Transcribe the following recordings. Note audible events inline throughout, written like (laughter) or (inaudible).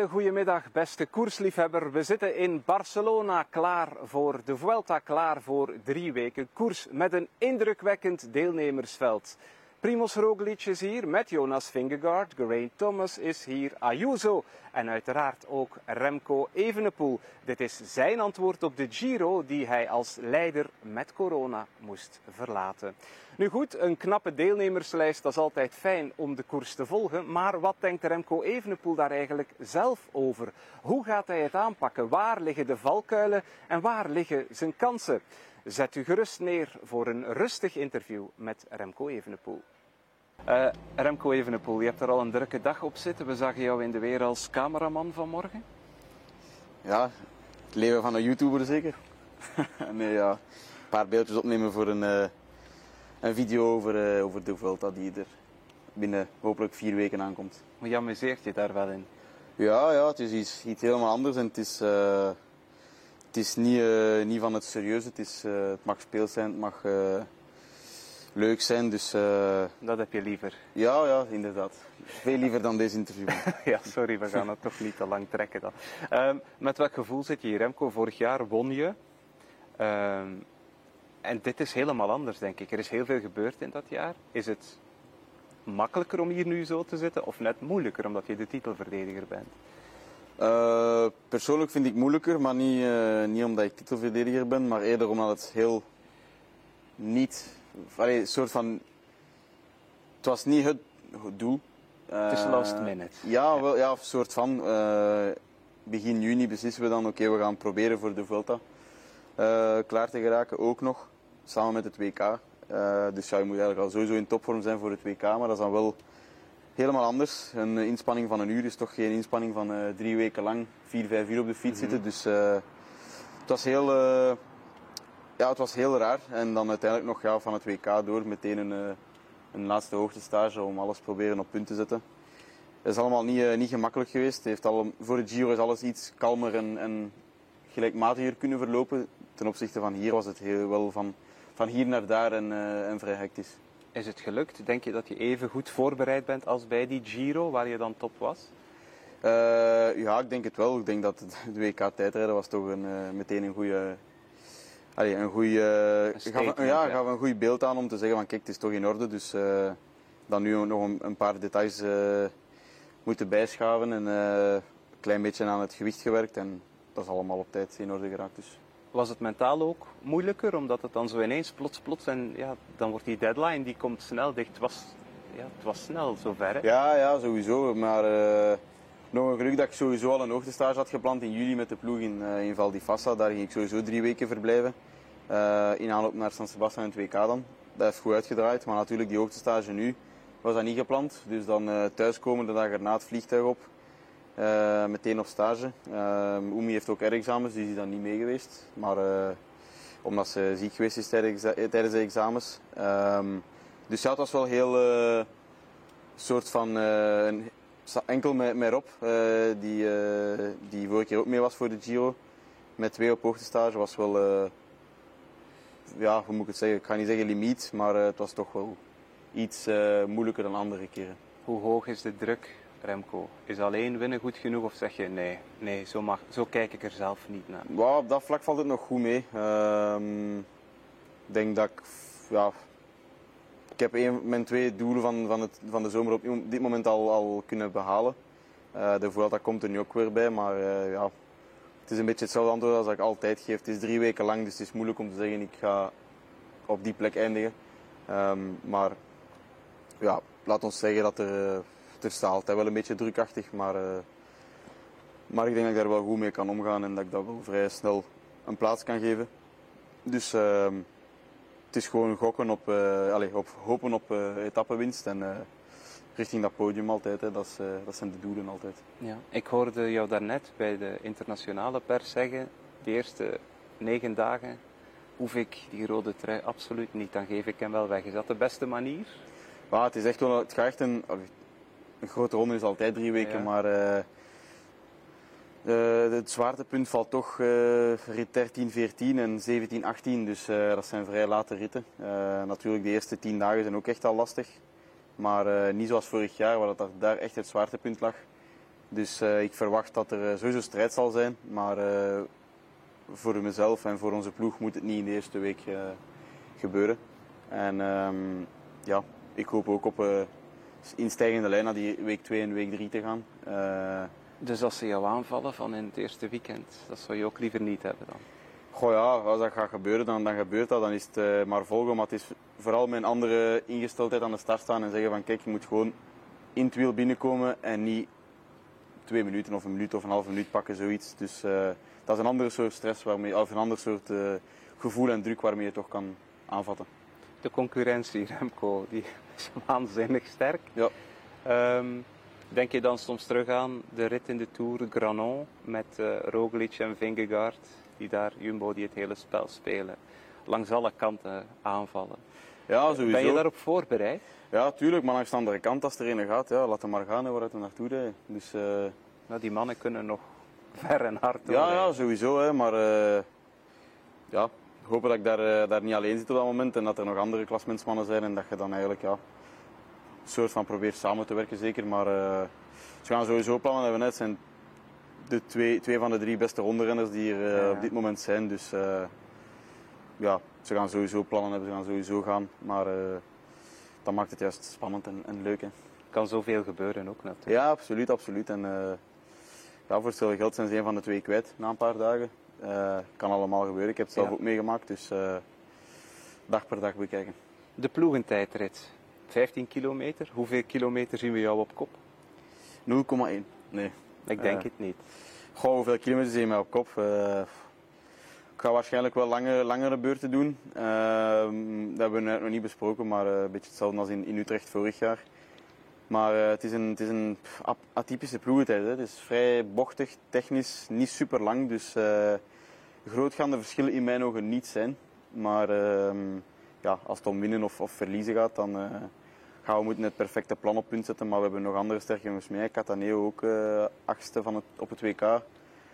hele goede middag, beste koersliefhebber. We zitten in Barcelona klaar voor de Vuelta, klaar voor drie weken koers met een indrukwekkend deelnemersveld. Primoz Roglic is hier met Jonas Vingegaard, Geraint Thomas is hier, Ayuso en uiteraard ook Remco Evenepoel. Dit is zijn antwoord op de Giro die hij als leider met corona moest verlaten. Nu goed, een knappe deelnemerslijst, dat is altijd fijn om de koers te volgen. Maar wat denkt Remco Evenepoel daar eigenlijk zelf over? Hoe gaat hij het aanpakken? Waar liggen de valkuilen en waar liggen zijn kansen? Zet u gerust neer voor een rustig interview met Remco Evenepoel. Uh, Remco Evenepoel, je hebt er al een drukke dag op zitten. We zagen jou in de weer als cameraman vanmorgen. Ja, het leven van een YouTuber zeker. (laughs) nee, ja, een paar beeldjes opnemen voor een, uh, een video over, uh, over de Vuelta die er binnen hopelijk vier weken aankomt. Maar je amuseert je daar wel in? Ja, ja het is iets, iets helemaal anders en het is, het is niet, niet van het serieuze. Het, is, het mag speels zijn, het mag leuk zijn. Dus, uh... Dat heb je liever? Ja, ja, inderdaad. Veel liever dan deze interview. (laughs) ja, sorry, we gaan het toch niet te lang trekken dan. Uh, met welk gevoel zit je hier, Remco? Vorig jaar won je. Uh, en dit is helemaal anders, denk ik. Er is heel veel gebeurd in dat jaar. Is het makkelijker om hier nu zo te zitten of net moeilijker omdat je de titelverdediger bent? Uh, persoonlijk vind ik moeilijker, maar niet, uh, niet omdat ik titelverdediger ben, maar eerder omdat het heel niet allee, soort van. Het was niet het doel. Het is last minute. Ja, wel, ja, een soort van. Begin juni beslissen we dan, oké, okay, we gaan proberen voor de Vuelta klaar te geraken, ook nog. Samen met het WK. Dus ja, je moet eigenlijk al sowieso in topvorm zijn voor het WK, maar dat is dan wel helemaal anders. Een inspanning van een uur is toch geen inspanning van drie weken lang, vier, vijf uur op de fiets mm -hmm. zitten. Dus het was heel ja, het was heel raar. En dan uiteindelijk nog ja, van het WK door meteen een, eh, een laatste hoogtestage om alles proberen op punt te zetten. Het is allemaal niet, niet gemakkelijk geweest. Het heeft al, voor de Giro is alles iets kalmer en, en gelijkmatiger kunnen verlopen. Ten opzichte van hier was het heel wel van, van hier naar daar en, uh, en vrij hectisch. Is het gelukt? Denk je dat je even goed voorbereid bent als bij die Giro, waar je dan top was? Uh, ja, ik denk het wel. Ik denk dat de WK tijdrijden was toch een, meteen een goede allee, een goede, gaf, ja, gaf een goed beeld aan om te zeggen van kijk, het is toch in orde. Dus uh, dan nu nog een, een paar details moeten bijschaven en een klein beetje aan het gewicht gewerkt. En dat is allemaal op tijd in orde geraakt. Dus. Was het mentaal ook moeilijker, omdat het dan zo ineens plots, plots en ja, dan wordt die deadline die komt snel dicht. Het was, ja, het was snel zover. Hè? Ja, ja, sowieso. Maar nog een geluk dat ik sowieso al een hoogtestage had gepland in juli met de ploeg in, uh, in Val di Fassa. Daar ging ik sowieso drie weken verblijven. Uh, in aanloop naar San Sebastian en het WK dan. Dat heeft goed uitgedraaid, maar natuurlijk die hoogtestage nu was dat niet gepland. Dus dan thuiskomen de dag erna het vliegtuig op. Uh, meteen op stage. Uh, Oemi heeft ook R-examens, dus die is dan niet mee geweest. Maar omdat ze ziek geweest is tijdens, de examens. Um, dus ja, het was wel heel soort van enkel met, met Rob, die, die vorige keer ook mee was voor de Giro. Met twee op hoogtestage was wel ja, hoe moet ik het zeggen? Ik ga niet zeggen limiet, maar het was toch wel iets moeilijker dan andere keren. Hoe hoog is de druk, Remco? Is alleen winnen goed genoeg of zeg je nee, nee zo, mag, zo kijk ik er zelf niet naar? Ja, op dat vlak valt het nog goed mee. Uh, ik denk dat ik, ja, ik heb mijn twee doelen van, van, het, van de zomer op dit moment al, al kunnen behalen. Uh, de Vuelta komt er nu ook weer bij, maar ja, het is een beetje hetzelfde antwoord als ik altijd geef. Het is drie weken lang, dus het is moeilijk om te zeggen ik ga op die plek eindigen. Um, maar ja, laat ons zeggen dat er, er staat altijd wel een beetje drukachtig, maar, uh, maar ik denk dat ik daar wel goed mee kan omgaan en dat ik dat wel vrij snel een plaats kan geven. Dus uh, het is gewoon gokken op, uh, allez, op hopen op uh, etappenwinst en richting dat podium altijd. Hè. Dat, is, dat zijn de doelen altijd. Ja. Ik hoorde jou daarnet bij de internationale pers zeggen, de eerste negen dagen hoef ik die rode trui absoluut niet. Dan geef ik hem wel weg. Is dat de beste manier? Ja, het is echt wel, het gaat echt een, een grote ronde is altijd drie weken, ja. maar uh, het zwaartepunt valt toch uh, rit 13, 14 en 17, 18. Dus dat zijn vrij late ritten. natuurlijk, de eerste tien dagen zijn ook echt al lastig. Maar niet zoals vorig jaar, waar dat daar echt het zwaartepunt lag. Dus ik verwacht dat er sowieso strijd zal zijn. Maar voor mezelf en voor onze ploeg moet het niet in de eerste week gebeuren. En ehm, ja, ik hoop ook op instijgende lijn naar die week 2 en week 3 te gaan. Eh, Dus als ze jou aanvallen van in het eerste weekend, dat zou je ook liever niet hebben dan? Goh ja, als dat gaat gebeuren, dan, dan gebeurt dat. Dan is het eh, maar volgen. Maar het is vooral een andere ingesteldheid aan de start staan en zeggen van kijk, je moet gewoon in het wiel binnenkomen en niet twee minuten of een minuut of een halve minuut pakken, zoiets. Dus eh, dat is een andere soort stress, waarmee, of een ander soort gevoel en druk waarmee je toch kan aanvatten. De concurrentie, Remco, die is (laughs) waanzinnig sterk. Ja. Ehm, denk je dan soms terug aan de rit in de Tour Granon met eh Roglic en Vingegaard, die daar Jumbo die het hele spel spelen, langs alle kanten aanvallen. Ja, sowieso. Ben je daarop voorbereid? Ja, tuurlijk, maar langs de andere kant, als er een gaat, ja, laat hem maar gaan waar het naartoe rijdt. Dus, eh, Nou, die mannen kunnen nog (laughs) ver en hard Ja, ja, sowieso. Hè, maar uh, ja, hopen dat ik daar, uh, daar niet alleen zit op dat moment en dat er nog andere klasmensmannen zijn en dat je dan eigenlijk ja, een soort van probeert samen te werken zeker. Maar uh, ze gaan sowieso plannen hebben. Het zijn de twee, twee van de drie beste rondrenners die er ja. op dit moment zijn. Dus ja, ze gaan sowieso plannen hebben, ze gaan sowieso gaan. Maar dat maakt het juist spannend en, en leuk. Hè. Kan zoveel gebeuren ook natuurlijk. Ja, absoluut, absoluut. En, ja, voor hetzelfde geld zijn ze een van de twee kwijt na een paar dagen. Uh, kan allemaal gebeuren. Ik heb het zelf ja. ook meegemaakt, dus uh, dag per dag bekijken. De ploegentijdrit, 15 kilometer. Hoeveel kilometer zien we jou op kop? 0,1. Nee. Ik denk uh, het niet. Goh, hoeveel kilometer zie je mij op kop? ik ga waarschijnlijk wel lange, langere beurten doen. Ehm, dat hebben we nog niet besproken, maar een beetje hetzelfde als in, in Utrecht vorig jaar. Maar uh, het is een, het is een atypische ploegentijd. Hè. Het is vrij bochtig, technisch, niet super lang. Dus uh, groot gaan de verschillen in mijn ogen niet zijn. Maar uh, ja, als het om winnen of, of verliezen gaat, dan uh, gaan we moeten het perfecte plan op punt zetten. Maar we hebben nog andere sterke jongens mee. Cataneo ook achtste van het, op het WK.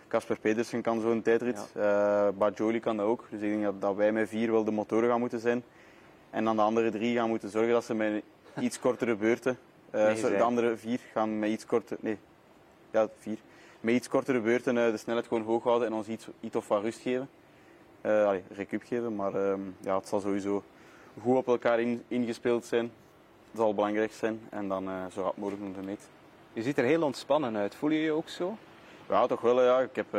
Casper Pedersen kan zo'n tijdrit. Ja. Bajoli kan dat ook. Dus ik denk dat, dat wij met vier wel de motoren gaan moeten zijn. En dan de andere drie gaan moeten zorgen dat ze met iets kortere beurten nee, de andere vier gaan met iets kortere, nee, ja, vier. Met iets kortere beurten uh, de snelheid gewoon hoog houden en ons iets, iets of wat rust geven. Uh, allee, recup geven, maar um, ja, het zal sowieso goed op elkaar in, ingespeeld zijn. Dat zal belangrijk zijn en dan zo rap mogelijk de meet. Je ziet er heel ontspannen uit. Voel je je ook zo? Ja, toch wel. Ja. Ik heb,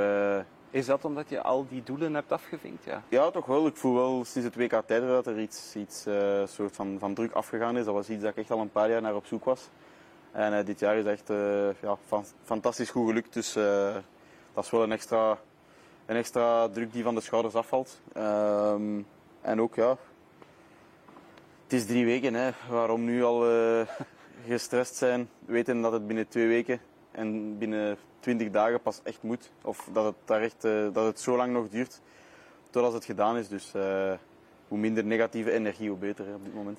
Is dat omdat je al die doelen hebt afgevinkt? Ja, ja toch wel. Ik voel wel sinds het WK tijd dat er iets, iets uh, soort van, van druk afgegaan is. Dat was iets dat ik echt al een paar jaar naar op zoek was. En uh, dit jaar is echt uh, ja, fan, fantastisch goed gelukt. Dus dat is wel een extra, een extra druk die van de schouders afvalt. Um, en ook ja, het is drie weken. Hè. Waarom nu al (laughs) gestrest zijn, weten dat het binnen twee weken en binnen 20 dagen pas echt moet. Of dat het, daar echt, uh, dat het zo lang nog duurt totdat het gedaan is. Dus uh, hoe minder negatieve energie, hoe beter hè, op dit moment.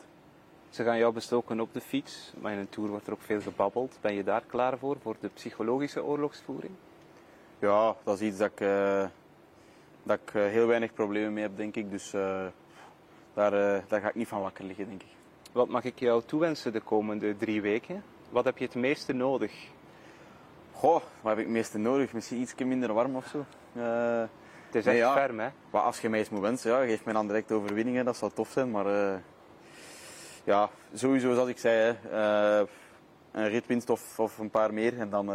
Ze gaan jou bestoken op de fiets, maar in een tour wordt er ook veel gebabbeld. Ben je daar klaar voor, voor de psychologische oorlogsvoering? Ja, dat is iets dat ik, uh, dat ik heel weinig problemen mee heb, denk ik. Dus daar, daar ga ik niet van wakker liggen, denk ik. Wat mag ik jou toewensen de komende drie weken? Wat heb je het meeste nodig? Goh, wat heb ik het meeste nodig? Misschien iets minder warm of zo. Uh, het is echt nee, ja. ferm, hè? Maar als je mij iets moet wensen, ja, geef mij dan direct overwinningen. Dat zou tof zijn. Maar uh, ja, sowieso zoals ik zei, hè, uh, een ritwinst of, of een paar meer. En dan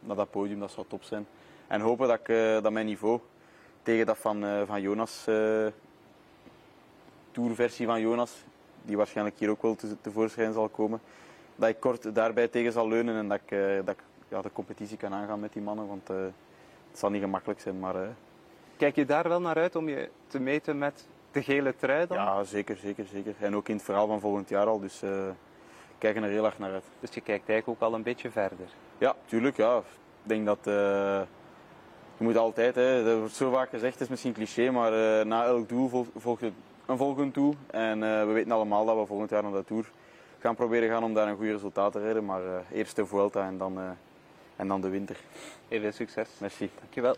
naar dat podium, dat zou top zijn. En hopen dat, ik, dat mijn niveau tegen dat van, van Jonas, tourversie van Jonas, die waarschijnlijk hier ook wel te, tevoorschijn zal komen, dat ik kort daarbij tegen zal leunen en dat ik, dat ik ja, de competitie kan aangaan met die mannen. Want uh, het zal niet gemakkelijk zijn. Maar, uh, Kijk je daar wel naar uit om je te meten met de gele trui dan? Ja, zeker, zeker, zeker. En ook in het verhaal van volgend jaar al. Dus uh, kijken er heel erg naar uit. Dus je kijkt eigenlijk ook al een beetje verder? Ja, tuurlijk. Ja. Ik denk dat je moet altijd, hè, dat wordt zo vaak gezegd, het is misschien cliché, maar na elk doel volgt een volgend doel. En we weten allemaal dat we volgend jaar naar de Tour gaan proberen gaan om daar een goed resultaat te rijden. Maar eerst de Vuelta en dan en dan de winter. Heel veel succes. Merci. Dankjewel.